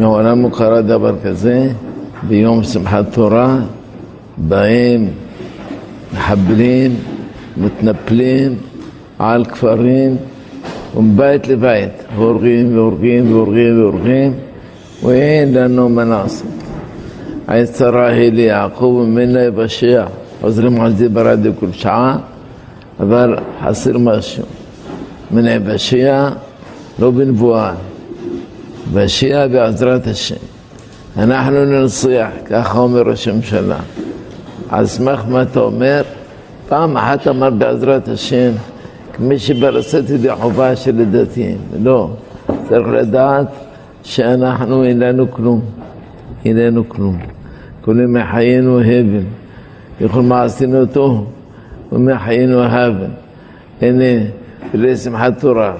מעולם לא קרה דבר כזה, ביום שמחת תורה באים מחבלים, מתנפלים על כפרים ומבית לבית, הורגים והורגים והורגים והורגים ואין לנו מה לעשות. היצרה היא ליעקב וממנה יבשע, חוזרים על זה ברדיו כל שעה, אבל חסר משהו. מן היבשע לא בנבואה, בשיעה בעזרת השם. אנחנו ננצח, ככה אומר ראש הממשלה. על סמך מה אתה אומר? פעם אחת אמר בעזרת השם, כמי שברסת ידי חובה של הדתיים. לא, צריך לדעת שאנחנו אין לנו כלום. אין לנו כלום. כולי מחיינו הבל. וכל מעשינו אותו ומחיינו הבל. הנה, ולשמחת תורה.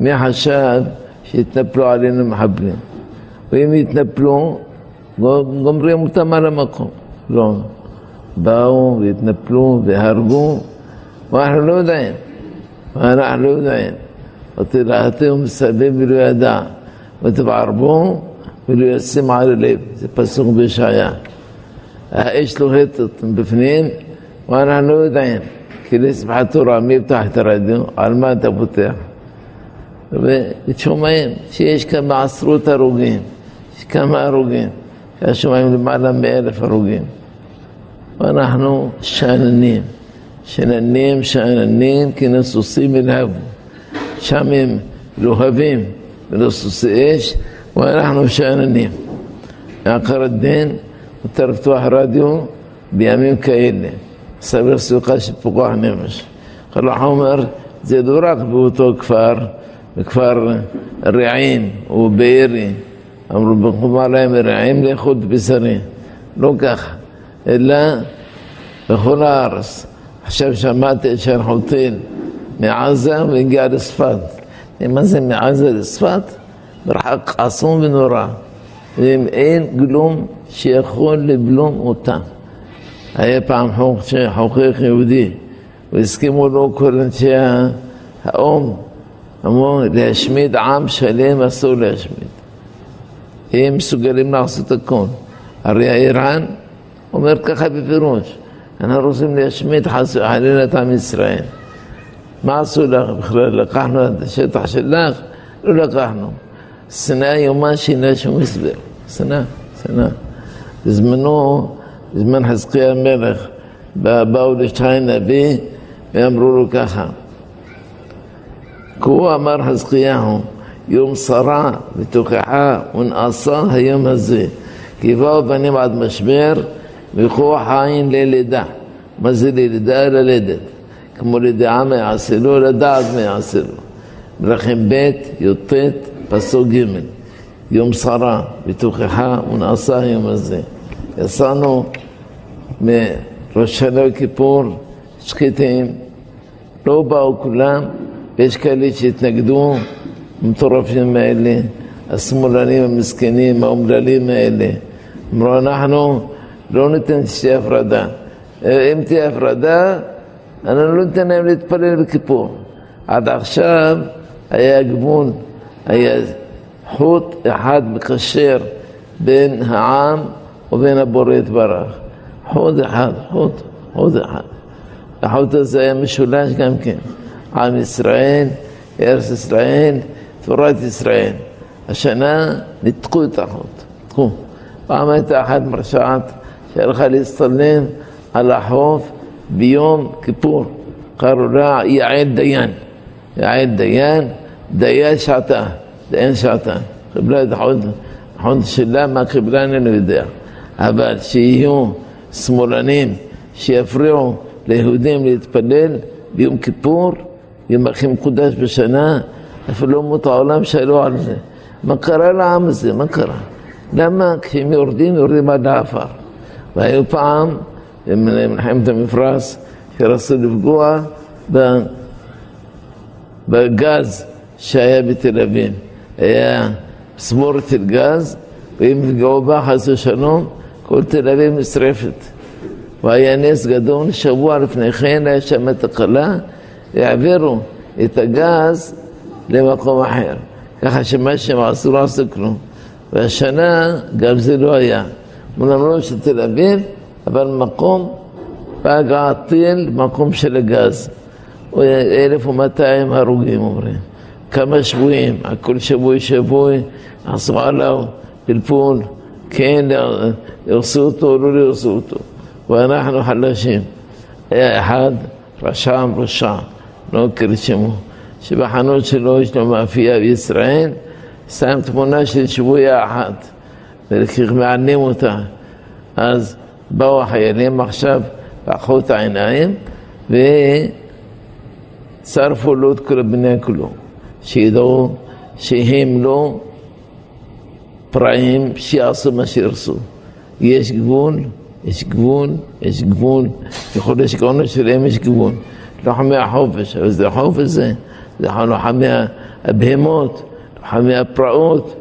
מי חשב שיתנפלו עלינו מחבלים? ואם יתנפלו, גומרים אותם על המקום. לא. באו והתנפלו והרגו, ואנחנו לא יודעים. ואנחנו לא יודעים. ותלהתהו מסביב ולא ידע, ותבערבו ולא ישים על הלב. זה פסוק בישעיה. האש לוהטת בפנים, ואנחנו לא יודעים. כי לשמחת תורה, מי יפתח את הרדיו? על מה אתה פותח? ושומעים שיש כמה עשרות הרוגים, יש כמה הרוגים, שומעים למעלה מאלף הרוגים. ואנחנו שאננים, שאננים, שאננים, כי נסוסים אלהבו. שם הם לוהבים ולסוסי אש, ואנחנו שאננים. מאחר הדין, מותר לפתוח רדיו בימים כאלה. סביר סוכה של פיקוח נפש. חלח אומר, זה לא רק באותו כפר, בכפר רעים ובארי, אמרו בחומה להם רעים לאכול בשרי. לא ככה, אלא בכל הארץ. עכשיו שמעתי שאנחנו טיל מעזה והגיע לצפת. מה זה מעזה לצפת? מרחק עצום ונורא. ואם אין גלום שיכול לבלום אותם. היה פעם חוכך יהודי, והסכימו לו כל אנשי האום, אמרו להשמיד עם שלם אסור להשמיד. הם מסוגלים לעשות הכל. הרי האיראן אומר ככה בפירוש, אנחנו רוצים להשמיד חלילה את עם ישראל. מה עשו לך בכלל? לקחנו את השטח שלך? לא לקחנו. שנאה יומה שאינה שום הסבר. שנאה, שנאה. בזמנו בזמן חזקיה המלך, באו לשי נביא ואמרו לו ככה, הוא אמר חזקיהו, יום שרה ותוכחה ונעשה היום הזה, כי באו בנים עד משבר וכוח עין ללידה. מה זה ללידה? ללדת. כמו לידיעה מה יעשה לו, לדעת מה יעשה לו. מלכים ב', י"ט, פסוק ג', יום שרה ותוכחה ונעשה היום הזה. יצאנו מראש שנה וכיפור, שקטים, לא באו כולם, ויש כאלה שהתנגדו, המטורפים האלה, השמאלנים המסכנים, האומללים האלה. אמרו, אנחנו לא ניתן שתהיה הפרדה. אם תהיה הפרדה, אנחנו לא ניתן להם להתפלל בכיפור. עד עכשיו היה גבול, היה חוט אחד מקשר בין העם ובין הבורא יתברך. חוט אחד, חוט, חוט אחד. החוט הזה היה משולש גם כן. עם ישראל, ארץ ישראל, תורת ישראל. השנה ניתקו את החוט, ניתקו. פעם הייתה אחת מרשעת שהלכה להצטלם על החוף ביום כיפור. קראו לה יעל דיין. יעל דיין, דיין שעתה, דיין שעתה. קיבלה את החוט, החוט שלה, מה קיבלה אני לא יודע. אבל שיהיו שמאלנים שיפריעו ליהודים להתפלל ביום כיפור, יום הכי מקודש בשנה, אפילו אומות העולם שאלו על זה. מה קרה לעם הזה? מה קרה? למה כשהם יורדים, יורדים עד העפר? והיו פעם, במלחמת המפרש, שרצו לפגוע בגז שהיה בתל אביב. היה סמורת של גז, ואם יפגעו בה חס ושלום, כל תל אביב נשרפת. והיה נס גדול, שבוע לפני כן היה שם תקלה, העבירו את הגז למקום אחר. ככה שמה שהם עשו לא עשו כלום. והשנה גם זה לא היה. אומנם לא של תל אביב, אבל מקום, בהגעת טיל, מקום של הגז. 1,200 הרוגים אומרים. כמה שבויים, כל שבוי שבוי, עשו עליו פלפול, כן ירסו אותו, לא ירסו אותו. ואנחנו חלשים. היה אחד, רשם רשע, לא אכיר את שמו, שבחנות שלו יש לו מאפייה בישראל, שם תמונה של שבויה אחת, וכך מענים אותה. אז באו החיילים עכשיו, לקחו את העיניים וצרפו לו את כל הבני כולו, שידעו שהם לא פרעים שיעשו מה שירצו. יש גבול, יש גבול, יש גבול, יכול להיות שכעונש שלהם יש גבול. לוחמי החופש, אבל זה החופש זה, זה לוחמי הבהמות, לוחמי הפרעות,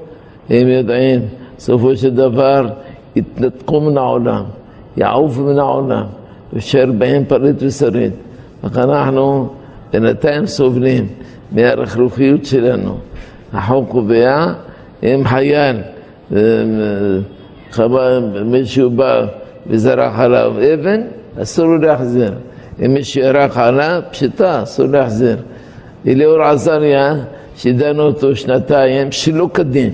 הם יודעים, בסופו של דבר יתנתקו מן העולם, יעופו מן העולם, יישאר בהם פריט ושריד. אך אנחנו בינתיים סובלים מהרכרוכיות שלנו. החוק קובע, אם חייל, מישהו בא וזרח עליו אבן, אסור לו להחזיר. אם מישהו ירח עליו, פשיטה, אסור להחזיר. אליאור עזריה, שדנו אותו שנתיים, שלא כדין.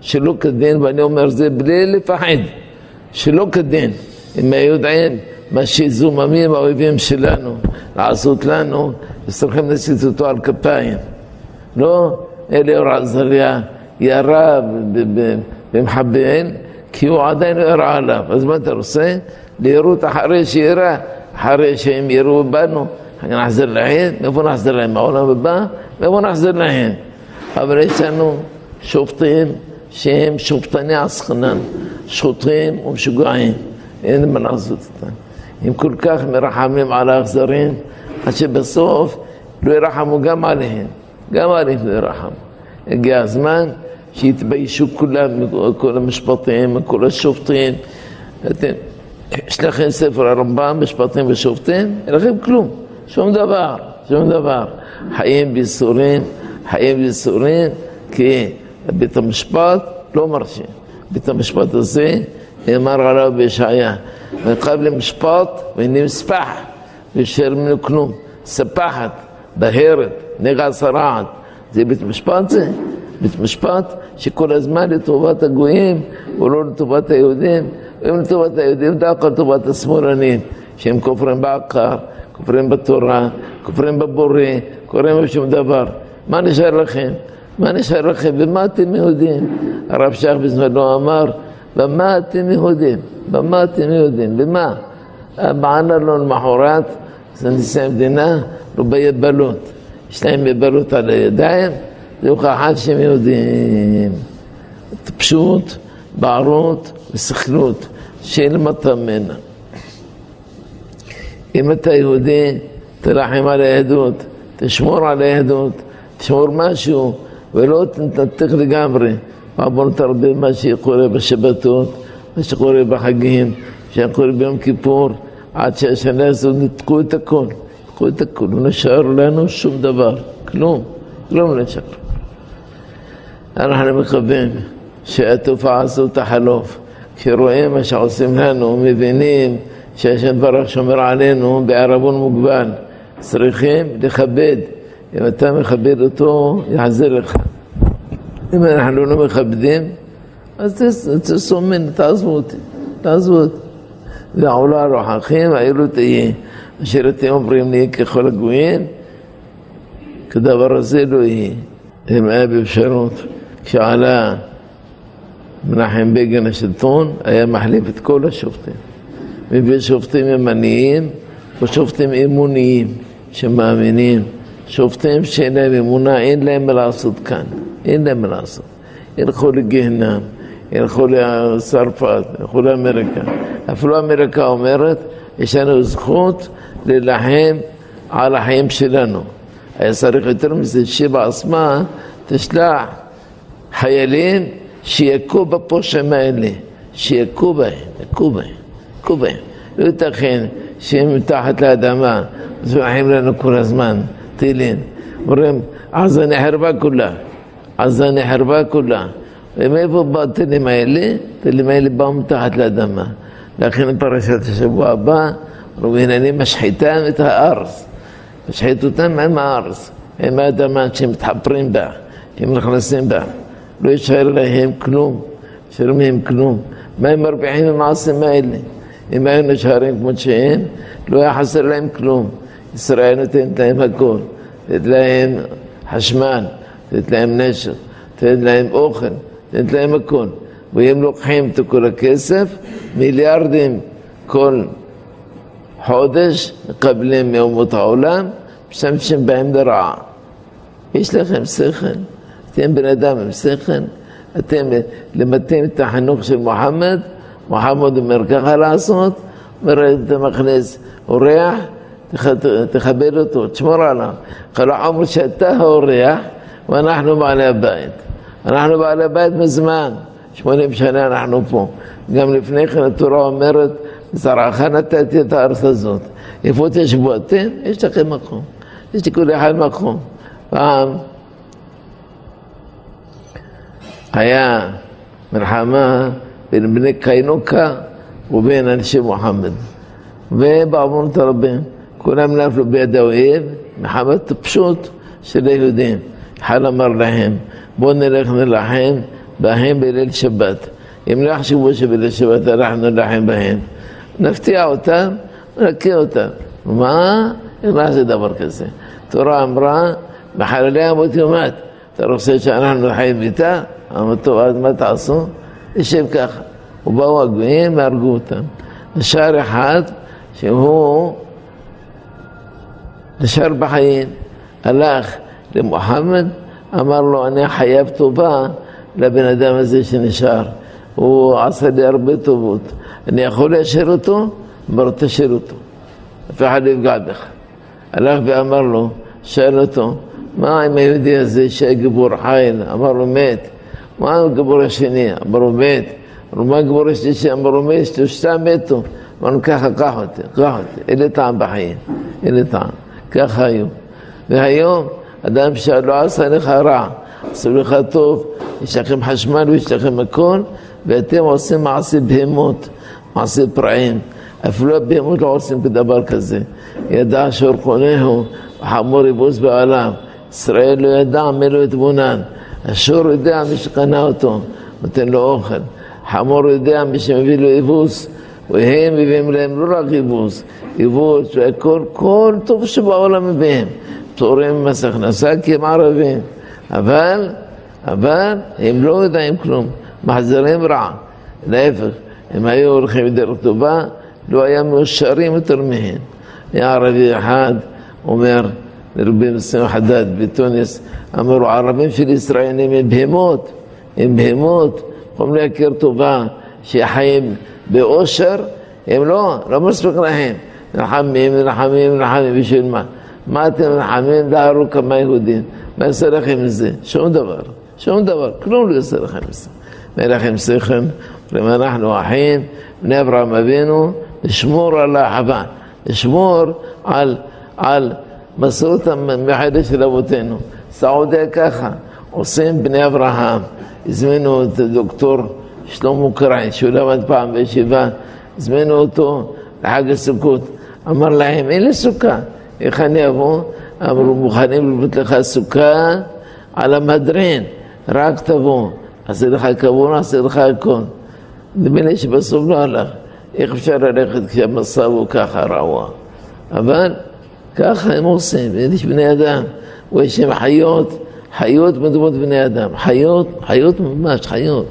שלא כדין, ואני אומר זה בלי לפחד. שלא כדין. אם יודעים מה שזוממים האויבים שלנו לעשות לנו, אז צריכים לשאת אותו על כפיים. לא אליאור עזריה ירה במחבל, כי הוא עדיין לא ירה עליו. אז מה אתה רוצה? לירות אחרי שירה, אחרי שהם יראו בנו, נחזיר להם, מאיפה נחזיר להם? מהעולם הבא? מאיפה נחזיר להם? אבל יש לנו שופטים שהם שופטני עסקנן, שוטרים ומשוגעים, אין מה לעשות איתם. הם כל כך מרחמים על האכזרים, עד שבסוף לא ירחמו גם עליהם, גם עליהם לא ירחמו. הגיע הזמן שיתביישו כולם, כל המשפטים, כל השופטים. אתם, לכם ספר הרמב"ם, משפטים ושופטים? אין לכם כלום, שום דבר, שום דבר. חיים בייסורים, חיים בייסורים, כי בית המשפט לא מרשה. בית המשפט הזה נאמר עליו בישעיה, ונתחייב למשפט ונמספח, וישאר ממנו כלום. ספחת, בהרת, נגע שרעת, זה בית משפט זה? בית משפט שכל הזמן לטובת הגויים ולא לטובת היהודים, אם לטובת היהודים דווקא לטובת השמאלנים, שהם כופרים בעקר, כופרים בתורה, כופרים בבורא, כופרים בשום דבר. מה נשאר לכם? מה נשאר לכם? במה אתם יהודים? הרב שך בזמנו אמר, במה אתם יהודים? במה אתם יהודים? במה? בענה לו למחרת, זה נשיא המדינה, לא ביבלות. יש להם יבלות על הידיים, זה הוכחת שהם יהודים. טיפשות, בערות וסכלות, שאין ממנה. אם אתה יהודי, תרחם על היהדות, תשמור על היהדות, תשמור משהו, ולא תנתק לגמרי. בוא נתרבה מה שקורה בשבתות, מה שקורה בחגים, שקורה ביום כיפור, עד שהשנה הזאת נתקו את הכל. נתקו את הכל, לא נשאר לנו שום דבר, כלום, כלום לא נשאר. אנחנו מקווים שהתופעה הזאת תחלוף. כשרואים מה שעושים לנו, מבינים שהשם ברוך שומר עלינו בערבון מוגבל. צריכים לכבד. אם אתה מכבד אותו, יחזיר לך. אם אנחנו לא מכבדים, אז תסומן, תעזבו אותי, תעזבו אותי. ועולה רוחכם, האלו תהיה. אשר אתם אומרים לי ככל הגויים, כדבר הזה לא יהיה. אם היה באפשרות. כשעלה מנחם בגין לשלטון, היה מחליף את כל השופטים. מביא שופטים ימניים ושופטים אמוניים שמאמינים. שופטים שאין להם אמונה, אין להם מה לעשות כאן. אין להם מה לעשות. ילכו לגיהנם, ילכו לצרפת, ילכו לאמריקה. אפילו אמריקה אומרת, יש לנו זכות להילחם על החיים שלנו. היה צריך יותר מזה, שיבה עצמה תשלח חיילים שיכו בפושעים האלה, שיכו בהם, יכו בהם, יכו בהם. לא ייתכן שהם מתחת לאדמה, זורחים לנו כל הזמן טילים. אומרים, עזה נחרבה כולה, עזה נחרבה כולה. ומאיפה באו הטילים האלה? הטילים האלה באו מתחת לאדמה. לכן פרשת השבוע הבא, אומרים, הנני משחיתם את הארץ. משחית אותם עם הארץ, עם האדמה שמתחפרים בה, שהם נכנסים בה. לא יישאר להם כלום, יישאר מהם כלום. מה הם מרוויחים במעשים האלה? אם היו נשארים כמו שהם, לא היה חסר להם כלום. ישראל נותנת להם הכל, נותנת להם חשמל, נותנת להם נשק, נותנת להם אוכל, נותנת להם הכל. והם לוקחים את כל הכסף, מיליארדים כל חודש, מקבלים מאומות העולם, משתמשים בהם לרעה. יש לכם שכל, אתם בן אדם עם שכל, אתם למתים את החינוך של מוחמד, מוחמד אומר ככה לעשות, אומר, אתה מכניס אורח, תכבד אותו, תשמור עליו. כל העומר שאתה האורח ואנחנו בעלי הבית. אנחנו בעלי הבית מזמן, שמונים שנה אנחנו פה. גם לפני כן התורה אומרת, זרעך נתתי את הארץ הזאת. איפה תשבו אתם? יש לכם מקום. יש לכל אחד מקום. פעם היה מלחמה בין בני קיינוקה ובין אנשי מוחמד. ובעוונות הרבים, כולם נפלו ביד האויב, מחמת פשוט של היהודים. אחד אמר להם, בואו נלך נלחם בהם בליל שבת. אם לא יחשבו שבליל שבת אנחנו נלחם בהם, נפתיע אותם, נרקה אותם. מה? איך נעשה דבר כזה? התורה אמרה, בחללי המות יומת. אתה רוצה שאנחנו חיים איתה? אמר טוב, אז מה תעשו? יושב ככה. ובאו הגויים והרגו אותם. נשאר אחד שהוא נשאר בחיים, הלך למוחמד, אמר לו, אני חייב טובה לבן אדם הזה שנשאר. הוא עשה לי הרבה טובות. אני יכול לאשר אותו? אמר לו, תשאיר אותו. אף אחד לא יפגע בך. הלך ואמר לו, שאל אותו, מה עם היהודי הזה שהיה גיבור חיל? אמר לו, מת. מה עם הגיבור השני? אמר לו, מת. אמרו, מה הגיבור השלישי? אמר לו, מת, שלושתם מתו. אמרנו, ככה, קח אותי, קח אותי. אין לי טעם בחיים, אין לי טעם. ככה היו. והיום, אדם שלא עשה לך רע, עשו לך טוב, יש לכם חשמל ויש לכם הכל, ואתם עושים מעשי בהמות, מעשי פרעים. אפילו הבהמות לא עושים כדבר כזה. ידע שאורחונהו וחמור יבוס בעולם. ישראל לא ידע מי לא יתבונן. השור יודע מי שקנה אותו, נותן לו אוכל. חמור יודע מי שמביא לו יבוס, והם מביאים להם לא רק יבוס, יבוס והכל, כל טוב שבעולם מביאים. פטורים ממס הכנסה כי הם ערבים. אבל, אבל הם לא יודעים כלום, מחזירים רע. להפך, אם היו הולכים בדרך טובה, לא היה מאושרים יותר מהם. היה ערבי אחד אומר לרבי מסוים חדד בתוניס, אמרו ערבים של ישראל הם בהמות, הם בהמות, יכולים להכיר טובה, שחיים באושר, הם לא, לא מספיק להם. נלחמים, נלחמים, נלחמים, בשביל מה? מה אתם נלחמים? דהרו כמה יהודים. מה יעשה לכם מזה? שום דבר, שום דבר, כלום לא יעשה לכם מזה. מה לכם שכל? אם אנחנו אחים, בני אברהם אבינו, לשמור על האחווה, לשמור על, על מסורת המחדש של אבותינו. סעודיה ככה, עושים בני אברהם. הזמינו את הדוקטור שלמה קרעי, שהוא למד פעם בישיבה, הזמינו אותו לחג הסוכות. אמר להם, אין לי סוכה, איך אני אבוא? אמרו, מוכנים לבנות לך סוכה על המהדרין, רק תבוא. עשה לך כבוד, עשה לך הכל. נדמה לי שבסוף לא הלך. איך אפשר ללכת כשהמסע הוא ככה רעוע? אבל ככה הם עושים, יש בני אדם, ויש הם חיות, חיות מדומות בני אדם, חיות, חיות ממש, חיות.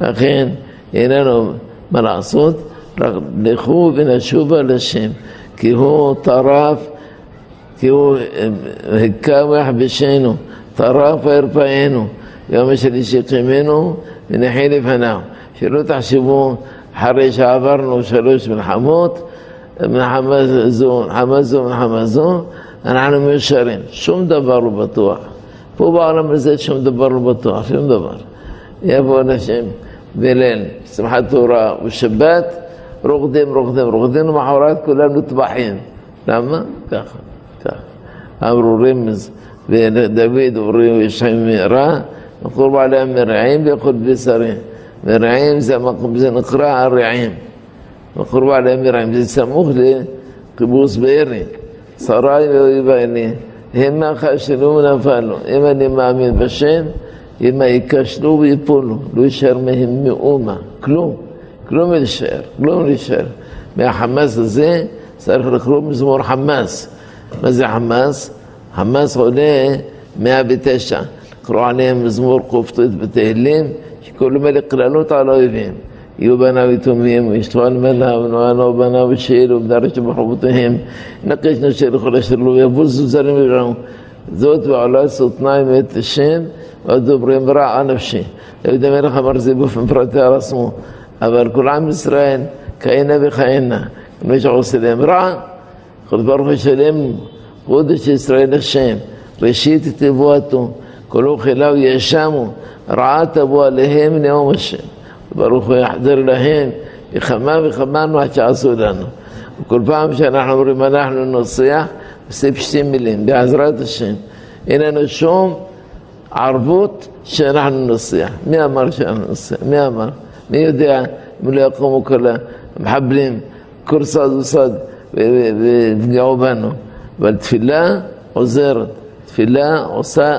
לכן אין לנו מה לעשות, רק לכו ונשובה לשם, כי הוא טרף, כי הוא היכה ויחבשנו, טרף וירפאנו, יום השלישי קימנו ונחי לפניו. שלא תחשבו אחרי שעברנו שלוש מלחמות, מלחמה זו, מלחמה זו, מלחמה זו, אנחנו מיושרים. שום דבר לא בטוח. פה בעולם הזה שום דבר לא בטוח, שום דבר. יבוא אנשים בליל, שמחת תורה ושבת, רוקדים, רוקדים, רוקדים, ומחרת כולם נטבחים. למה? ככה, ככה. אמרו רמז, ודוד אומרים יש שם רע, קורבן עליהם מרעים ויכול בשרים. מרעים זה, זה נקרא הרעים. קורבן עליהם מרעים, זה סמוך לקיבוץ בארי. שרי ואויבני, המה חשלו ונפלו. אם אני מאמין בשם, אם ייכשלו ויפולו, לא יישאר מהם מאומה, כלום, כלום יישאר, כלום יישאר. מהחמאס הזה צריך לקרוא מזמור חמאס. מה זה חמאס? חמאס עולה 109. קראו עליהם מזמור קופטות בתהילים, שכולם אלה קללות על האויבים. יהיו בניו יתומים, וישתו אלמנה, ונוענו בניו ושאלו, ודרשו בחובותיהם, נקש נשר לכל אשר לא יבוזו זרים וירעו. זאת ועולה סותנאי מאת השם, ודוברים רע נפשי. דוד המלך אמר זה באופן פרטי על עצמו, אבל כל עם ישראל, כהנה וכהנה, מי שעושה להם רע, כל ברוך השלם, קודש ישראל השם, ראשית תבואתו, כל אוכליו יאשמו, רעה תבוא עליהם נאום השם. ברוך הוא יחזר להם בכמה וכמה מה שעשו לנו. וכל פעם שאנחנו אומרים אנחנו נוסע, נוסיף שתי מילים, בעזרת השם. אין לנו שום ערבות שאנחנו נוסע. מי אמר שאנחנו נוסע? מי אמר? מי יודע אם לא יקומו כל המחבלים, כל סוד וסוד ויפגעו בנו. אבל תפילה עוזרת. תפילה עושה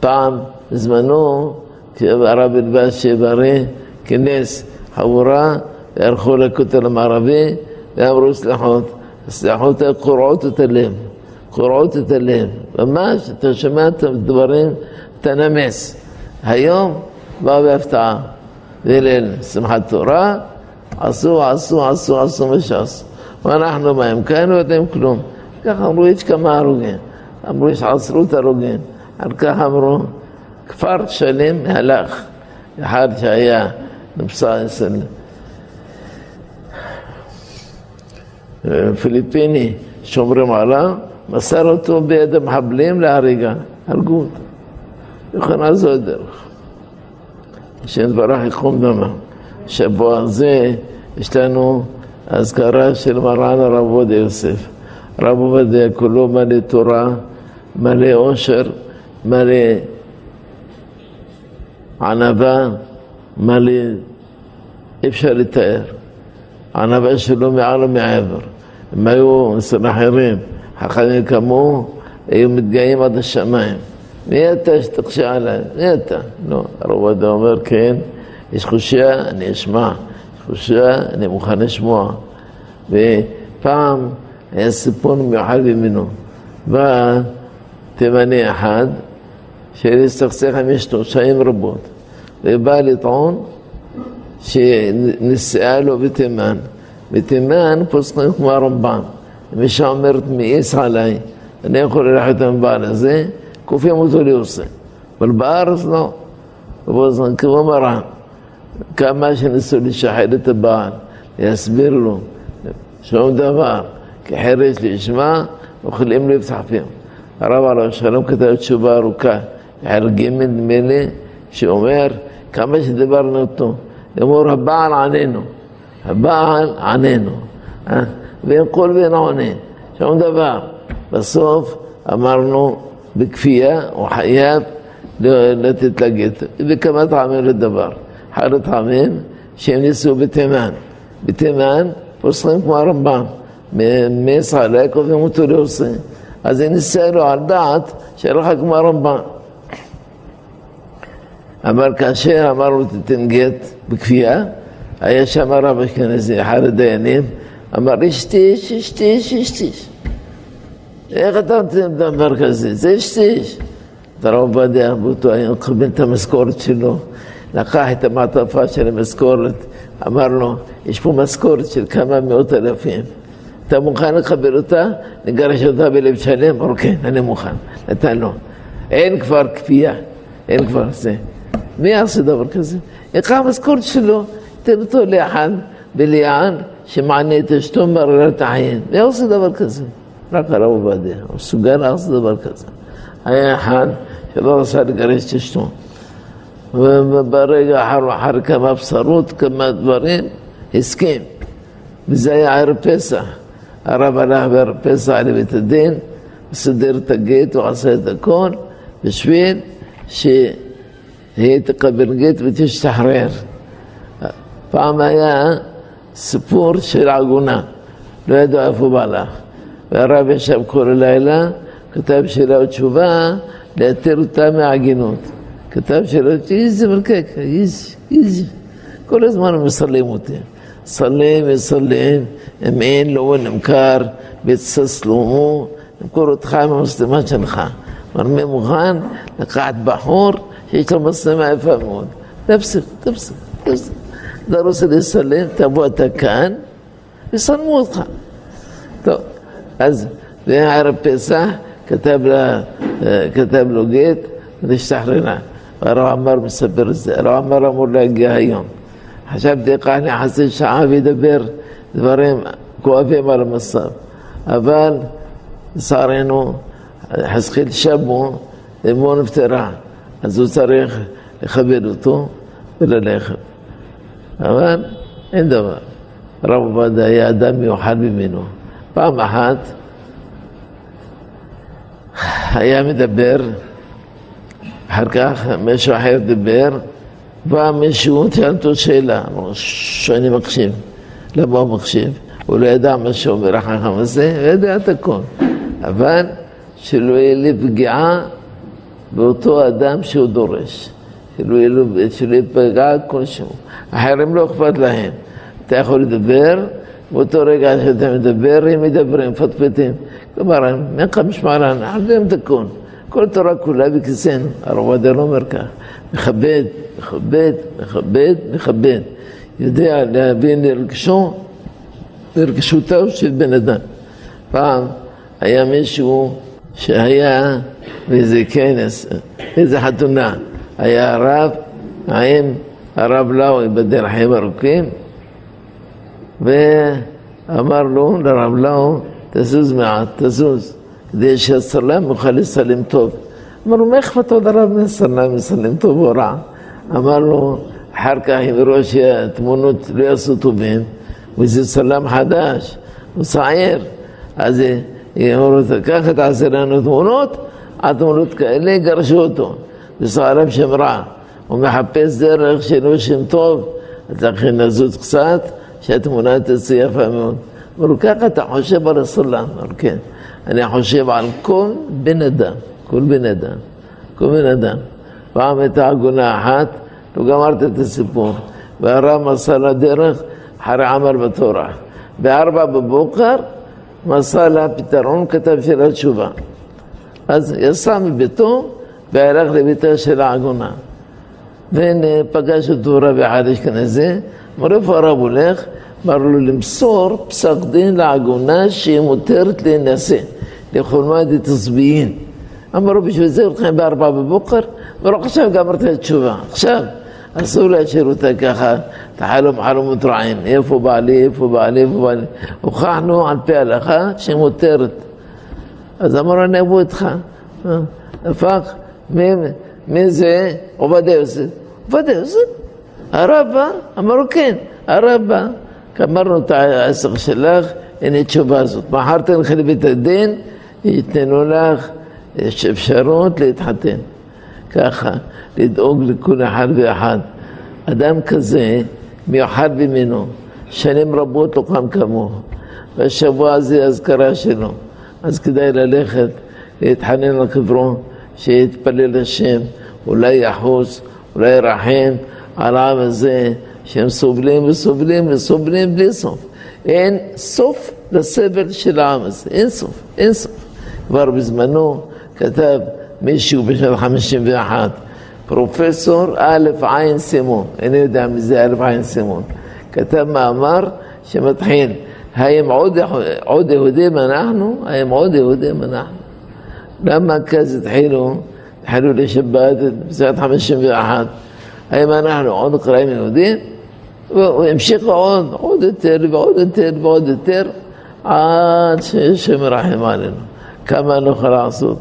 פעם בזמנו הרב אלבאס שברי כינס חבורה והלכו לכותל המערבי ואמרו סליחות, הסליחות קורעות את הלב, קורעות את הלב, ממש אתה שומע את הדברים, אתה נמס. היום באו בהפתעה, בליל שמחת תורה, עשו, עשו, עשו, עשו מה שעשו. ואנחנו מה הם כאן לא יודעים כלום. ככה אמרו, יש כמה הרוגים. אמרו, יש עשרות הרוגים. על כך אמרו, כפר שלם הלך, אחד שהיה נמצא אצל פיליפיני שומרים עליו, מסר אותו ביד המחבלים להריגה, הרגו אותו. יוחנן זו הדרך. השם יתברך יקום דמה. שבוע הזה יש לנו אזכרה של מרן הרב עובדיה יוסף. הרב עובדיה כולו מלא תורה, מלא עושר, מלא ענווה, מלא, אי אפשר לתאר. ענווה שלו מעל ומעבר. הם היו אצל אחרים, חכמים כמוהו, היו מתגאים עד השמיים. מי אתה שתקשה עליי? מי אתה? לא, הרב עובדיה אומר, כן, יש חושייה, אני אשמע. יש חושייה, אני מוכן לשמוע. ופעם היה סיפור מיוחד ממנו. בא תימני אחד, שהסתכסך עם אשתו שנים רבות, ובא לטעון שנסיעה לו בתימן. בתימן פוסקים כמו הרמב"ם. אישה אומרת, מאיס עליי, אני יכול ללכת עם הבעל הזה, כופים אותו ליוסי. אבל בארץ לא. ובאוזן כמו מרן. כמה שניסו לשחד את הבעל, להסביר לו, שום דבר, כי חירש לישמע, אוכלים לפתח פיהם. הרב עליו שלום כתב תשובה ארוכה, על ג' נדמה לי, שאומר כמה שדיברנו אותו, אמור הבעל עננו, הבעל עננו, ואין קול ואין עונה, שום דבר. בסוף אמרנו בכפייה, הוא חייב לתת לגט, וכמה טעמים לדבר. אחד הטעמים שהם ניסו בתימן. בתימן פוסחים כמו הרמב"ם, מסעלה קובעים אותו לעושה. אז זה ניסה לו על דעת שהלכה כמו הרמב"ם. אבל כאשר אמר לו תתן גט בכפייה, היה שם הרב אשכנזי, אחד הדיינים, אמר אשתיש, אשתיש, אשתיש. איך אתה נותן דבר כזה? זה אשתיש. הרב עובדיה באותו היום קיבל את המשכורת שלו, לקח את המעטפה של המשכורת, אמר לו, יש פה משכורת של כמה מאות אלפים. אתה מוכן לקבל אותה? נגרש אותה בלב שלם? אמר כן, אני מוכן. נתן לו. אין כבר כפייה, אין כבר זה. מי יעשה דבר כזה? איך המשכורת שלו? תן אותו לאחד בליען שמענה את אשתו מררת עין. מי עושה דבר כזה? רק הרב עובדיה. הוא מסוגל לעשות דבר כזה. היה אחד שלא רצה לגרש את אשתו. וברגע אחר, אחר כמה בשרות, כמה דברים, הסכים. וזה היה ערב פסח. הרב הלך בערב פסח לבית הדין, סידר את הגט, הוא עשה את הכל, בשביל ש... היא תקבל גט ותשתחרר. פעם היה סיפור של עגונה, לא ידעו איפה בעלה. והרב ישב כל הלילה, כתב שאלה ותשובה, להתיר אותה מהעגינות. כתב שאלה, איזה מלקק, איזה, איזה. כל הזמן הם מסלם אותי. סלם וסלם, אם אין לו נמכר, בתססלומו, נמכור אותך עם המסלמה שלך. אמר, מי מוכן לקחת בחור שיש לו מסלמה יפה מאוד. תפסיק, תפסיק, תפסיק. אתה רוצה לסלם, תבוא אתה כאן, יסלמו אותך. טוב, אז בערב פסח כתב, לה, כתב לו גט ונשתחררה. הרב עמר מספר את זה, הרב עמר אמור להגיע היום. חשבתי איך אני חצי שעה וידבר דברים כואבים על המצב. אבל אז הוא צריך לכבד אותו וללכת. אבל אין דבר. הרב עובדיה היה אדם מיוחד ממנו. פעם אחת היה מדבר, אחר כך מישהו אחר דיבר, בא מישהו, שאל אותו שאלה, שאני מקשיב. למה הוא מקשיב? הוא לא ידע מה שאומר החכם הזה, הוא ידע את הכל. אבל שלא יהיה לי פגיעה באותו אדם שהוא דורש. שלא יהיה לו, שלא יפגע כלשהו. אחרים לא אכפת להם. אתה יכול לדבר, באותו רגע שאתה מדבר, הם מדברים, מפטפטים. כלומר, לך משמעלן, את הכל. כל תורה כולה בכיסנו. הרב עובדיה לא אומר כך. מכבד, מכבד, מכבד, מכבד. יודע להבין לרגשו, לרגשותיו של בן אדם. פעם היה מישהו שהיה באיזה כנס, איזה חתונה, היה הרב עם הרב לאו, ייבדל חיים ארוכים, ואמר לו, לרב לאו, תזוז מעט, תזוז, כדי שהסלם יוכל לסלם טוב. אמר לו, מה אכפת עוד הרב מסלם, מסלם טוב או רע? אמר לו, אחר כך אם יראו שהתמונות לא יעשו טובים, וזה סלם חדש, הוא שעיר, אז אמרו לו, ככה תעשה לנו תמונות, התמונות כאלה יגרשו אותו, זה סערם שם רע. הוא מחפש דרך שאינו שם טוב, לכן לזוז קצת, שהתמונה תצא יפה מאוד. אמרו, ככה אתה חושב על הסלם? אמרו, כן. אני חושב על כל בן אדם, כל בן אדם, כל בן אדם. פעם הייתה עגונה אחת, לא גמרת את הסיפור, והרב מסר לה דרך אחרי עמר בתורה. בארבע בבוקר מסר לה פתרון, כתב שאלה תשובה. אז יצא מביתו והלך לביתה של העגונה. והנה פגש אותו רב אחד אשכנזי, אמר איפה הרב הולך? אמר לו למסור פסק דין לעגונה שהיא מותרת להינשא, לחולמה דתצביעין. אמר לו בשביל זה הולכים בארבע בבוקר? לו עכשיו גמרת את התשובה, עכשיו. אסור להשאיר אותה ככה, תחלום חלומות רעים, איפה בעלי, איפה בעלי, איפה בעלי. הוכחנו על פי ההלכה שמותרת. אז אמר אני אבוא איתך. הפך, מי זה? עובדיה יוסף. עובדיה יוסף? הרב בא? אמר לו כן, הרב בא. גמרנו את העסק שלך, הנה תשובה הזאת. מחר תלכי לבית הדין, ייתנו לך, אפשרות להתחתן. ככה, לדאוג לכל אחד ואחד. אדם כזה מיוחד במינו, שנים רבות לא קם כמוהו. והשבוע הזה אזכרה שלו, אז כדאי ללכת להתחנן לקברו, שיתפלל השם, אולי יחוס, אולי ירחם על העם הזה, שהם סובלים וסובלים וסובלים בלי סוף. אין סוף לסבל של העם הזה, אין סוף, אין סוף. כבר בזמנו כתב מישהו בשנת 51, פרופסור א' עין סימון, איני יודע מי זה א' עין סימון, כתב מאמר שמתחיל, האם עוד, עוד יהודים אנחנו? האם עוד יהודים אנחנו? למה כזה התחילו, התחילו לשבת בשנת 51, האם אנחנו עוד נקראים יהודים? והמשיכו עוד, עוד יותר ועוד יותר ועוד יותר, עד שהשם מרחם עלינו. כמה נוכל לעשות?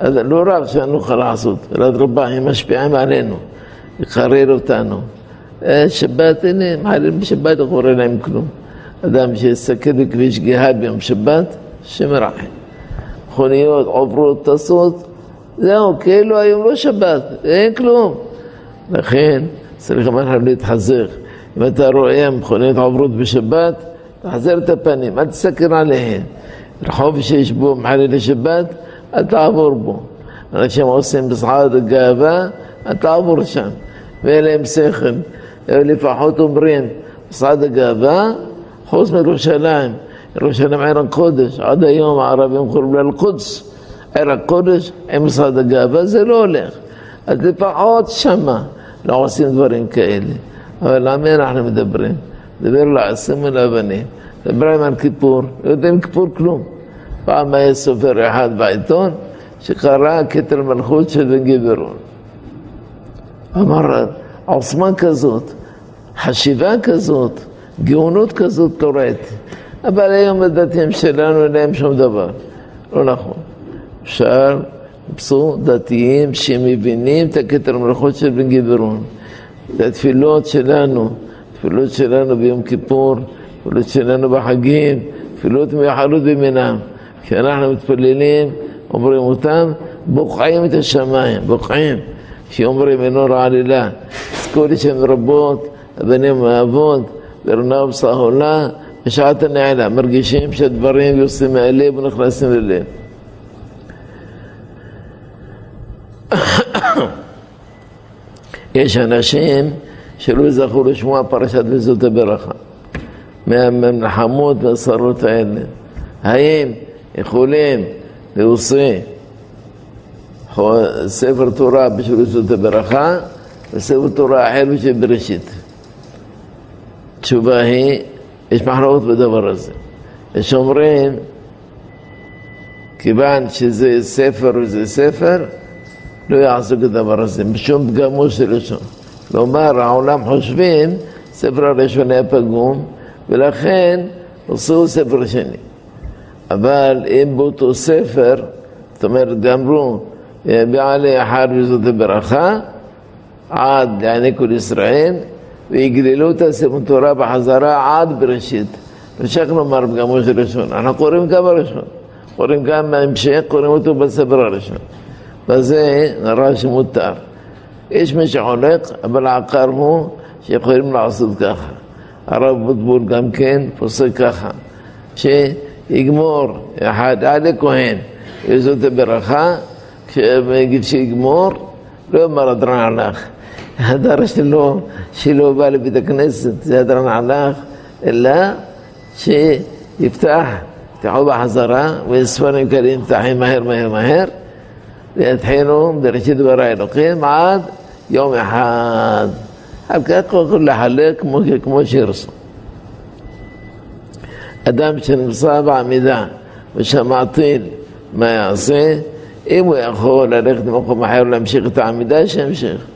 אז לא רק שאני נוכל לעשות, אלא רבה, הם משפיעים עלינו, לחרר אותנו. שבת, הנה, מעלים בשבת לא קורה להם כלום. אדם שיסתכל בכביש גאה ביום שבת, שמרחם. מכוניות עוברות, טסות, זהו, כאילו היום לא שבת, אין כלום. לכן צריך אמרנו להתחזק. אם אתה רואה מכוניות עוברות בשבת, תחזר את הפנים, אל תסתכל עליהן. רחוב שיש בו מחנה לשבת, אל תעבור בו. אנשים עושים בסחת הגאווה, אל תעבור שם. ואין להם שכל. לפחות אומרים, בסחת הגאווה, חוץ מירושלים. ירושלים עיר הקודש, עד היום הערבים קוראים לה אל-קודס. עיר הקודש עם משרד הגאווה, זה לא הולך. אז לפחות שמה לא עושים דברים כאלה. אבל על מי אנחנו מדברים? מדבר לעשים ולאבנים. מדברים על כיפור, לא יודעים כיפור כלום. פעם היה סופר אחד בעיתון שקרא כתר מלכות של בן גברון. אמר, עוצמה כזאת, חשיבה כזאת, גאונות כזאת לא ראיתי. אבל היום הדתיים שלנו אין להם שום דבר. לא נכון. אפשר למצוא דתיים שמבינים את הכתר מלכות של בן גברון. זה התפילות שלנו, תפילות שלנו ביום כיפור, תפילות שלנו בחגים, תפילות מיוחדות במינם. כשאנחנו מתפללים, אומרים אותם, בוקעים את השמיים, בוקעים. כשאומרים אינו רע עלילה, זכו לי שם רבות, הבנים והאבות, ורנה ובשעולה, בשעת הנעילה, מרגישים שהדברים יוצאים מהלב ונכנסים ללב. יש אנשים שלא זכו לשמוע פרשת וזאת הברכה, מהמלחמות והשרות האלה. האם יכולים להוציא ספר תורה בשביל זאת הברכה וספר תורה אחר בשביל בראשית? התשובה היא, יש מחלוקות בדבר הזה. יש אומרים, כיוון שזה ספר וזה ספר, לא יעסוק הדבר הזה, בשום פגמו של לשון. כלומר, העולם חושבים, ספר הראשון היה פגום, ולכן עשו ספר שני. אבל אם באותו ספר, זאת אומרת, גמרו, בעלי אחד וזאת הברכה, עד יעניקו לישראל, ויגללו את הספר תורה בחזרה עד בראשית. אפשר לומר פגמו של ראשון. אנחנו קוראים גם הראשון, קוראים גם בהמשך, קוראים אותו בספר הראשון. וזה נראה שמותר. יש מי שחולק, אבל העקר הוא שיכולים לעשות ככה. הרב בוטבול גם כן פוסק ככה, שיגמור אחד עד הכהן, וזאת הברכה, כשיגיד שיגמור, לא יאמר הדרן הלך. הדר שלו, שלא בא לבית הכנסת, זה הדרן הלך, אלא שיפתח, יפתחו בחזרה, וספרים כאלה נפתחים מהר מהר מהר, ויתחילו בראשית דברי אלוקים עד יום אחד. אחר כך יכול לחלק כמו, כמו שירצו. אדם שנמצא בעמידה ושמע טיל, מה יעשה? אם הוא יכול ללכת למקום אחר ולהמשיך את העמידה, שימשיך.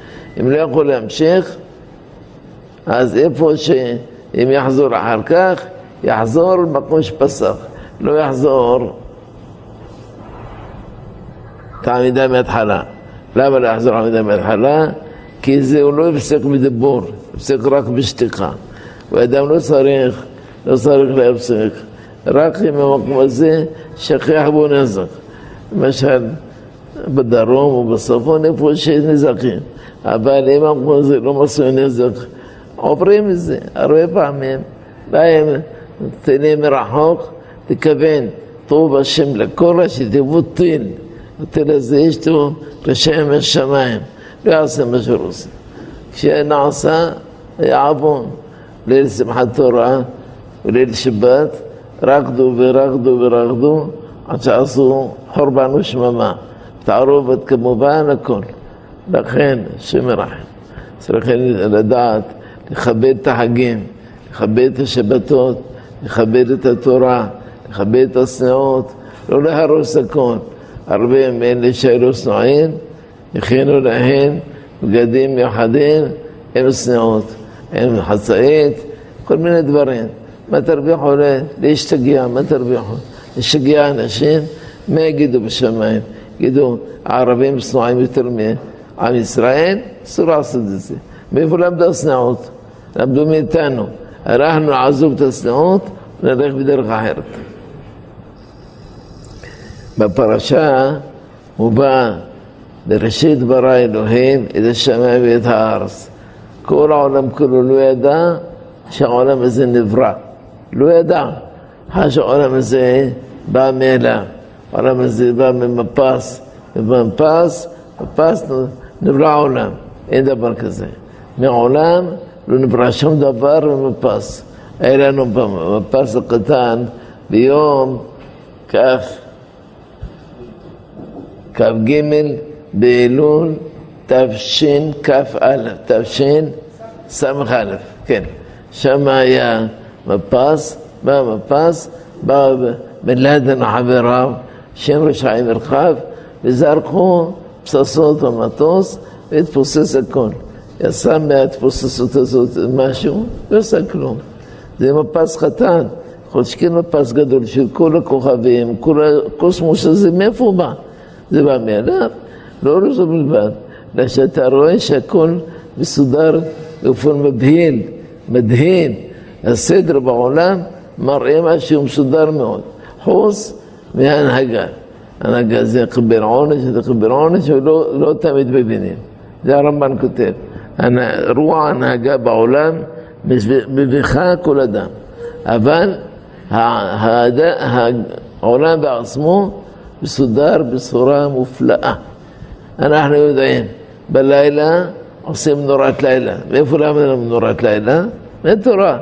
אם לא יכול להמשיך, אז איפה שאם יחזור אחר כך, יחזור למקום שפסח. לא יחזור את העמידה מההתחלה. למה לא יחזור העמידה מההתחלה? כי זה הוא לא יפסק בדיבור, יפסק רק בשתיקה. ואדם לא צריך, לא צריך להפסק. רק אם המקום הזה שכיח בו נזק. למשל, בדרום או בצפון, איפה שיש נזקים. אבל אם המקום הזה לא מסוי נזק, עוברים את זה הרבה פעמים. באים, תהנה מרחוק, תכוון, טוב השם לכל שתבוא טיל. הטיל הזה יש לו לשם השמיים, לא יעשה מה שהוא רוצה. כשנעשה, היה עוון. ליל שמחת תורה וליל שבת, רקדו ורקדו ורקדו עד שעשו חורבן ושממה. תערובת כמובן, הכל. לכן, השם ירחם. צריכים לדעת, לכבד את החגים, לכבד את השבתות, לכבד את התורה, לכבד את השנאות, לא להרוס הכל. הרבה מאלה שהיו שנואים, הכינו להן בגדים מיוחדים, אין שנאות, אין חצאית, כל מיני דברים. מה תרוויחו להשתגע, מה תרוויחו? לשגע אנשים, מה יגידו בשמיים? יגידו, הערבים שנואים יותר מעם ישראל, אסור לעשות את זה. מאיפה למדו השנאות? למדו מאיתנו. אנחנו נעזוב את השנאות, נלך בדרך אחרת. בפרשה מובא בראשית ברא אלוהים את השמיים ואת הארץ. כל העולם כולו לא ידע שהעולם הזה נברא. לא ידע. שהעולם הזה בא מאליו. העולם הזה בא ממפס, ובמפס, מפס נברא העולם. אין דבר כזה. מעולם לא נברא שום דבר במפס. היה לנו במפס הקטן ביום כ' כ"ג באלול תשכ"א, תשס"א, כן. שם היה מפס, בא מפס, בא בן לאדן וחבריו, שם רשעים מרחב, וזרקו פצצות במטוס והתפוסס הכל. יצא מההתפוססות הזאת משהו, לא עשה כלום. זה מפס חתן, יכול שכן מפס גדול של כל הכוכבים, כל הקוסמוס הזה, מאיפה הוא בא? זה בא מאליו, לא זו בלבד, אלא שאתה רואה שהכל מסודר באופן מבהיל, מדהים. הסדר בעולם מראה משהו מסודר מאוד, חוץ מהנהגה. הנהגה זה קבל עונש, זה קבל עונש, ולא לא תמיד מבינים. זה הרמב"ן כותב. רוח ההנהגה בעולם מביכה כל אדם, אבל העולם בעצמו מסודר בצורה מופלאה. אנחנו יודעים, בלילה עושים נורת לילה. מאיפה למדנו נורת לילה? מתורה.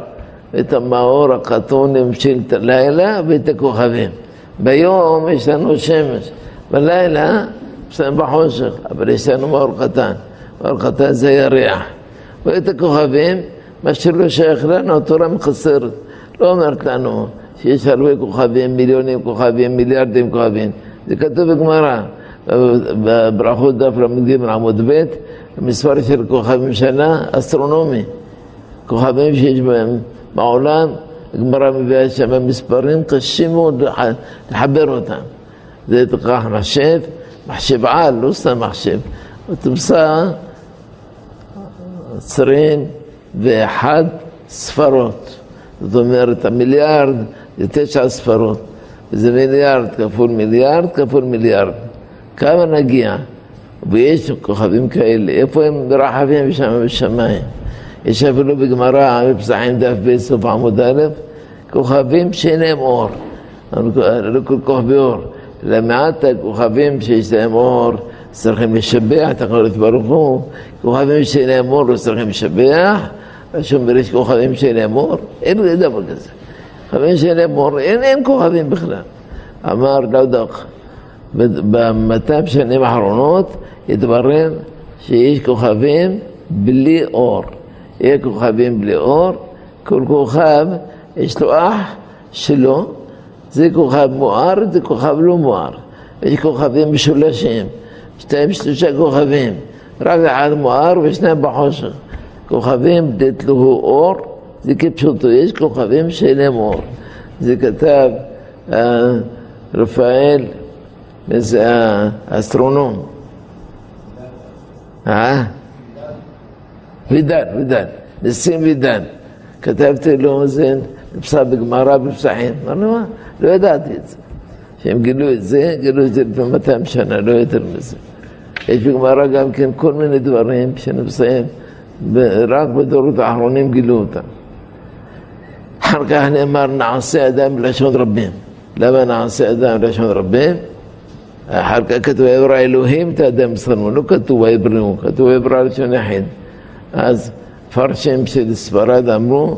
את המאור הקטונים של הלילה ואת הכוכבים. ביום יש לנו שמש, בלילה יש לנו בחושך, אבל יש לנו מאור קטן. מאור קטן זה ירח. ואת הכוכבים, מה שלא שייך לנו, התורה מחסרת. לא אומרת לנו שיש הרבה כוכבים, מיליונים כוכבים, מיליארדים כוכבים. זה כתוב בגמרא, בברכות דף ל"ג עמוד ב', מספר של כוכבים שנה אסטרונומי. כוכבים שיש בהם בעולם, הגמרא מביאה שם מספרים קשים מאוד לחבר אותם. זה תקח מחשב, מחשב על, לא סתם מחשב. תמצא עשרים ואחת ספרות. זאת אומרת, המיליארד זה תשע ספרות. זה מיליארד כפול מיליארד כפול מיליארד. כמה נגיע? ויש כוכבים כאלה, איפה הם מרחבים שם בשמיים? יש אפילו בגמרא, בפסחים דף ב' סוף עמוד א', כוכבים שאין להם אור, לא כל כוכבי אור, אלא מעט הכוכבים שיש להם אור, צריכים לשבח את הקדוש ברוך הוא, כוכבים שאין להם אור לא צריכים לשבח, ושאומר יש כוכבים שאין להם אור, אין דבר כזה. כוכבים שאין להם אור, אין, אין כוכבים בכלל. אמר דודוק, ב-200 שנים האחרונות התברר שיש כוכבים בלי אור. יהיה כוכבים בלי אור, כל כוכב יש לו אח שלו, זה כוכב מואר, זה כוכב לא מואר. יש כוכבים משולשים, שתיים שלושה כוכבים, רק אחד מואר ושניים בחושך. כוכבים דתלו אור, זה כפשוטו, יש כוכבים שאין להם אור. זה כתב אה, רפאל, זה האסטרונום. אה? וידן, וידן, נסים וידן. כתבתי לו, זה נפסק בגמרא בפסחים. אמר לו, מה? לא ידעתי את זה. שהם גילו את זה, גילו את זה לפני 200 שנה, לא יותר מזה. יש בגמרא גם כן כל מיני דברים שנפסעים, רק בדורות האחרונים גילו אותם. אחר כך נאמר, נעשה אדם בלשון רבים. למה נעשה אדם בלשון רבים? אחר כך כתוב, ויברא אלוהים את האדם שרמו, לא כתוב ויבראו, כתוב ויברא לשון יחיד. אז מפרשים של ספרד אמרו,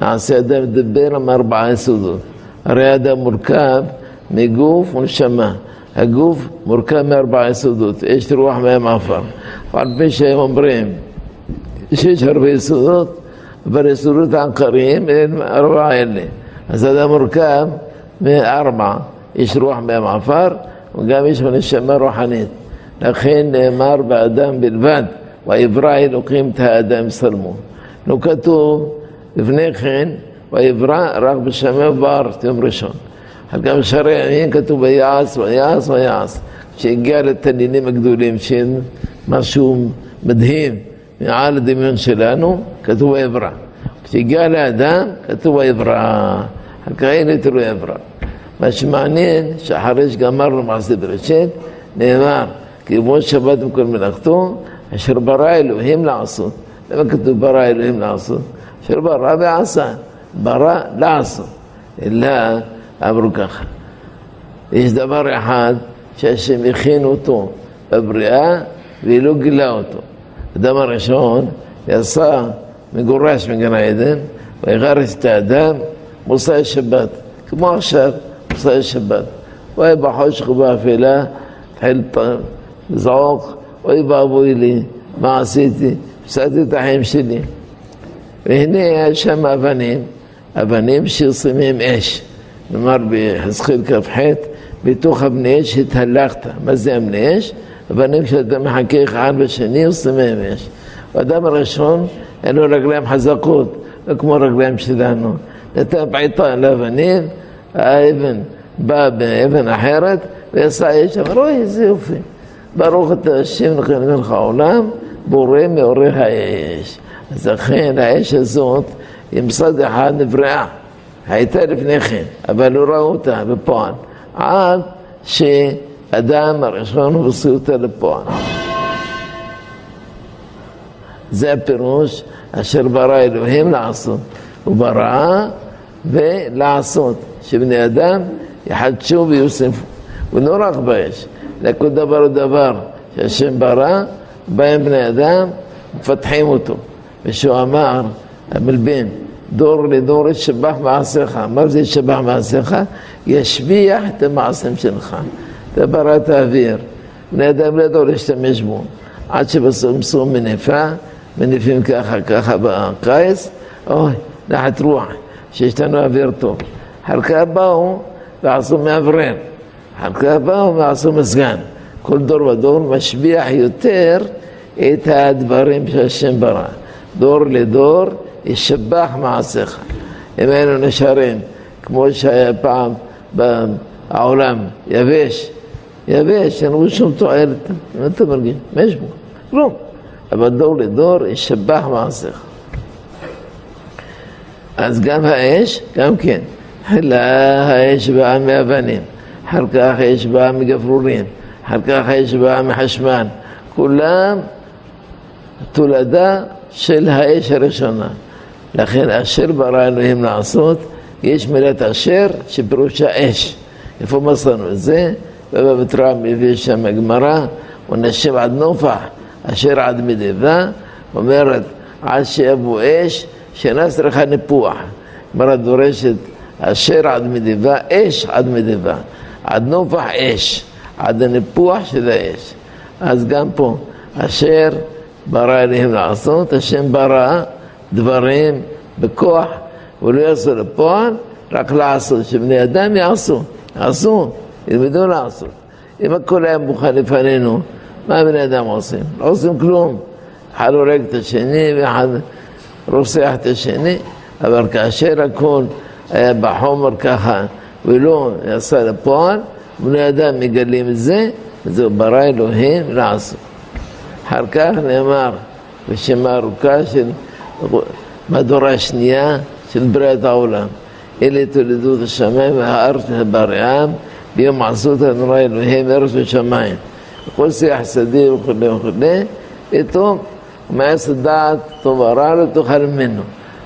נעשה אדם לדבר עם ארבעה יסודות. הרי אדם מורכב מגוף ונשמה. הגוף מורכב מארבעה יסודות, יש רוח מהם עפר. על פי שהם אומרים שיש הרבה יסודות, אבל יסודות העיקריים הם ארבעה אלה. אז אדם מורכב מארבע, יש רוח מהם עפר, וגם יש נשמה רוחנית. לכן נאמר באדם בלבד. ויברא אלוקים את האדם צלמו. לא כתוב לפני כן, ויברא רק בשמי ובארץ יום ראשון. גם שערי הימין כתוב ויעש, ויעש, ויעש. כשהגיע לתנינים הגדולים שהם משהו מדהים מעל הדמיון שלנו, כתוב ויברא. כשהגיע לאדם, כתוב ויברא. אין יותר ויברא. מה שמעניין, שאחרי שגמרנו מעשה בראשית, נאמר, כמו שבת עם כל מלאכתו, אשר ברא אלוהים לעשות. למה כתוב ברא אלוהים לעשות? אשר ברא ועשה, ברא לעשות. אלא אמרו ככה, יש דבר אחד שהשם הכין אותו בבריאה והיא לא גילה אותו. אדם הראשון יצא מגורש מגן העדן, ויגרש את האדם מוסי שבת, כמו עכשיו, מוסי שבת. הוא היה בחושך ובאפלה, התחיל לזעוק, אוי ואבוי לי, מה עשיתי? הפסדתי את החיים שלי. והנה היה שם אבנים, אבנים מהם אש. נאמר בחזקאל כ"ח, בתוך אבני אש התהלכת. מה זה אבני אש? אבנים שאתה מחכה אחד בשני, עושים מהם אש. האדם הראשון, אין לו רגליים חזקות, לא כמו הרגליים שלנו. נתן בעיטה לאבנים, האבן באה באבן אחרת, ועשה אש, אמר, אוי, איזה יופי. ברוך אתה השם לכן מלך העולם, בורא מעורר האש. אז לכן האש הזאת, עם מצד אחד נבראה, הייתה לפני כן, אבל לא ראו אותה בפועל, עד שאדם הראשון הוציא אותה לפועל. זה הפירוש אשר ברא אלוהים לעשות. הוא ברא ולעשות, שבני אדם יחדשו ויוספו. הוא לא רק באש, לכל דבר ודבר שהשם ברא, באים בני אדם, מפתחים אותו. ושהוא אמר, המלבין, דור לדור ישבח מעשיך. מה זה ישבח מעשיך? ישביח את המעשים שלך. אתה בראת האוויר. בני אדם לא ידעו להשתמש בו. עד שבסוף מסור מניפה, מניפים ככה, ככה בקיץ, אוי, נחת רוח, שיש לנו אוויר טוב. אחר כך באו ועשו מאוורר. אחר כך באו ועשו מזגן. כל דור ודור משביח יותר את הדברים שהשם ברא. דור לדור ישבח מעשיך. אם היינו נשארים כמו שהיה פעם בעולם, יבש, יבש, אין בו שום תועלת. מה אתה מרגיש? מה יש בו? כלום. אבל דור לדור ישבח מעשיך. אז גם האש, גם כן. אלא האש באה מאבנים, אחר כך האש באה מגברורים, אחר כך האש באה מחשמל. כולם תולדה של האש הראשונה. לכן אשר ברא אלוהים לעשות, יש מילת אשר שפירושה אש. איפה מסרנו את זה? ובמתרם מביא שם הגמרא, ונשב עד נופח, אשר עד מדבה, אומרת עד שיבוא אש, שאינה צריכה ניפוח. גמרא דורשת אשר עד מדבה, אש עד מדבה. עד נופח אש, עד הניפוח של האש. אז גם פה, אשר ברא אלוהים לעשות, השם ברא דברים בכוח, ולא יעשו לפועל, רק לעשות, שבני אדם יעשו, יעשו, ילמדו לעשות. אם הכל היה מוכן לפנינו, מה בני אדם עושים? לא עושים כלום. אחד הורג את השני ואחד רוצח את השני, אבל כאשר הכל היה בחומר ככה ולא יעשה לפועל, בני אדם מגלים את זה, וזהו ברא אלוהים לעשות. אחר כך נאמר רשימה ארוכה של מהדורה השנייה של בריאת העולם. אלה תולדות השמיים והארץ ובריאם ביום עשות הנורא אלוהים ארץ ושמיים. וכל שיח שדה וכו' וכו', פתאום מעש הדעת טוב הרע לא תאכל ממנו.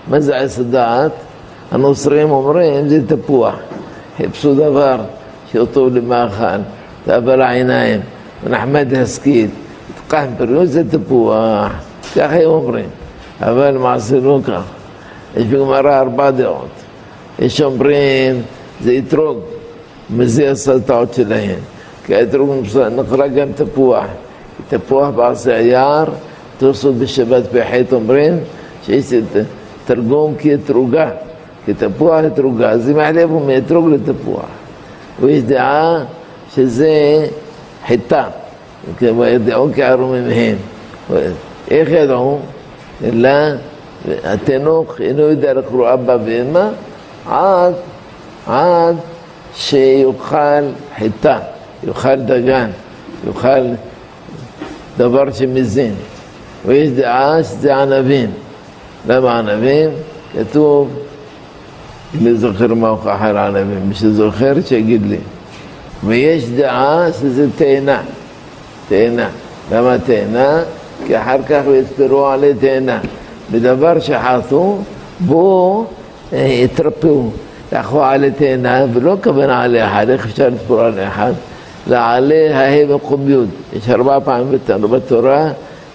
מה זה עש הדעת? הנוצרים אומרים זה תפוח. חיפשו דבר שהוא טוב למאכל, תאווה לעיניים, ונחמד להשכיל. קח בריאות זה תפוח, ככה הם אומרים. אבל למעשה לא כך. יש בגמרא ארבע דעות. יש אומרים, זה אתרוג, מזה הסלטאות שלהם. כי האתרוג נקרא גם תפוח. תפוח בעשה היער, תוספות בשבת פ"ח אומרים שיש תרגום כאתרוגה, כתפוח אתרוגה. אז אם החליפו מאתרוג לתפוח. ויש דעה שזה חיטה. ידעו כערומים הם. איך ידעו? אלא התינוק אינו יודע לקרוא אבא ואמא עד, עד שיאכל חיטה, יאכל דגן, יאכל דבר שמזין. ויש דעה שזה ענבים. למה ענבים? כתוב, אני זוכר מה הוכח על ענבים, מי שזוכר שיגיד לי. ויש דעה שזה תאנה. תאנה. למה תאנה? כי אחר כך יספרו עלי תאנה. בדבר שחטאו, בו יתרפאו. לקחו עלי תאנה, ולא הכוונה עלי אחד, איך אפשר לספור עלי אחד? לעלי ה' במקום י'. יש ארבע פעמים בתורה,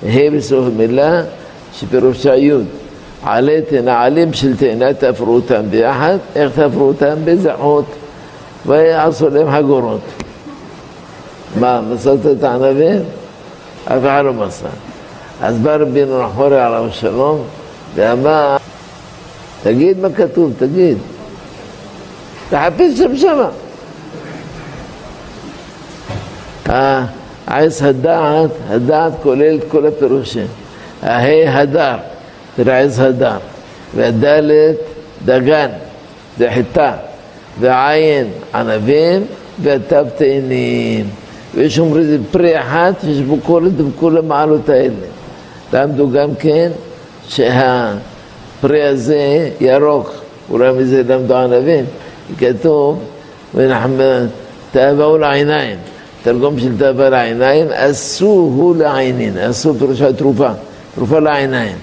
ה' בסוף המילה, שפירושה י'. עלי תאנה, עלים של תאנה, תפרו אותם ביחד, איך תפרו אותם? בזחות, ויעשו להם חגורות. מה, מסרת את הענבים? אף אחד לא מסר. אז בא רבינו נחורי עליו השלום ואמר, תגיד מה כתוב, תגיד. תחפש שם שמה. עץ הדעת, הדעת כולל את כל הפירושים. ההא הדר, תראה עץ הדר, והדלת דגן, זה חיטה, והעין ענבים, והתו תאנים. ויש אומרים זה פרי אחד שיש בו כל, כל המעלות האלה. למדו גם כן שהפרי הזה ירוק, אולי מזה למדו ענבים, כתוב, תאווהו לעיניים, תרגום של תאווה לעיניים, עשו לעינין, עשו פירושה תרופה, תרופה לעיניים.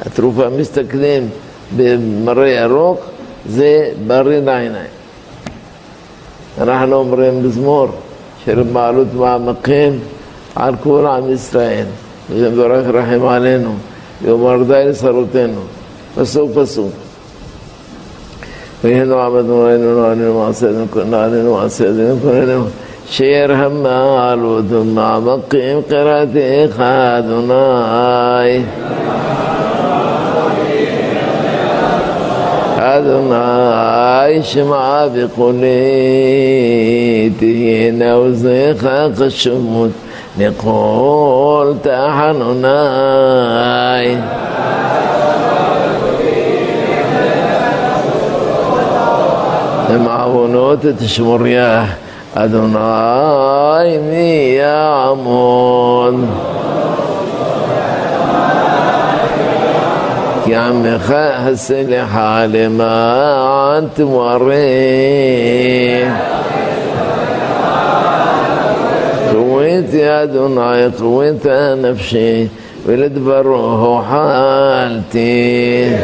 התרופה, מסתכלים במראה ירוק, זה בריא לעיניים. אנחנו אומרים מזמור של מעלות מעמקים על כל עם ישראל. ומברך רחם עלינו, ויאמר די לשרותינו. פסוק פסוק. ויהנו עמדנו עלינו נעלינו מעשינו נעלינו מעשינו כוננו שירחם מעלות ומעמקים קראתך אדוני أدنى شمع بقليته نوزي خلق الشموت نقول تحنناي معونوت تشمر ياه أدنى يا عمون يا مخاس لحال ما توريه قويت يا دنيا قويت نفسي ولد بروح حالتي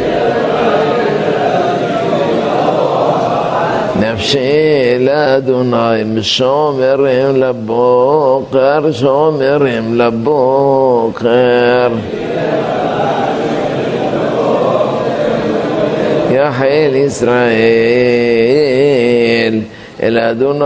نفسي لا دنايم سومرم لبوقر سومرم لبوقر حيل إسرائيل إلى أدوناي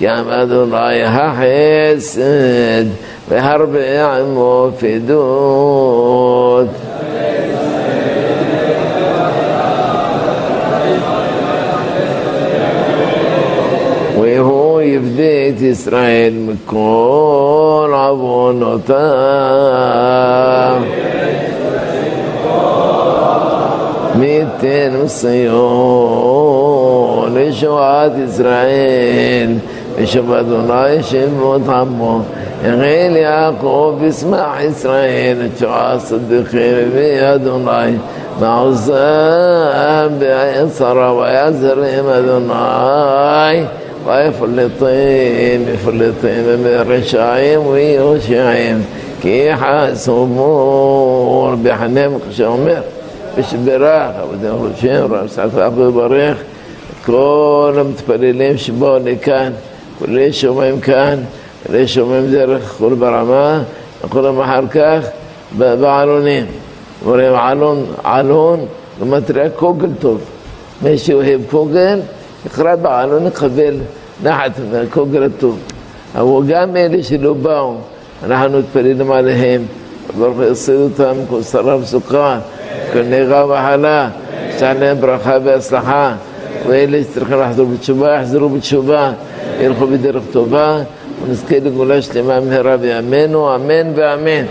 كام أدوناي حسد بحرب عمو دود. وهو يفديت إسرائيل من كل عبونته ציון לישועת ישראל ושוב אדוני שמות עמו יראה יעקב ישמח ישראל תשועה צדיקים ואדוני מעוזם בעצרה ויעזרם אדוני ויפלטים יפלטים מרשעים ויושעים כי חסומור בחנם כשאומר ושברך, עבודם ראשם, רב סעפף וברך את כל המתפללים שבאו לכאן, כולל שומעים כאן, כולל שומעים דרך כל ברמה, וכולם אחר כך בעלונים. אומרים עלון, עלון, ומטריה קוגל טוב. מי שאוהב קוגל, יקרא בעלון, יקבל נחת מהקוגל הטוב. אבל גם אלה שלא באו, אנחנו מתפללים עליהם, ברוך יסד אותם, כל שרה וסוכה. כנראה מחלה, שתהיה להם ברכה והצלחה, ואלה שצריכים לחזור בתשובה, יחזרו בתשובה, ילכו בדרך טובה, ונזכה לגאולה שלמה מהרה בימינו, אמן ואמן.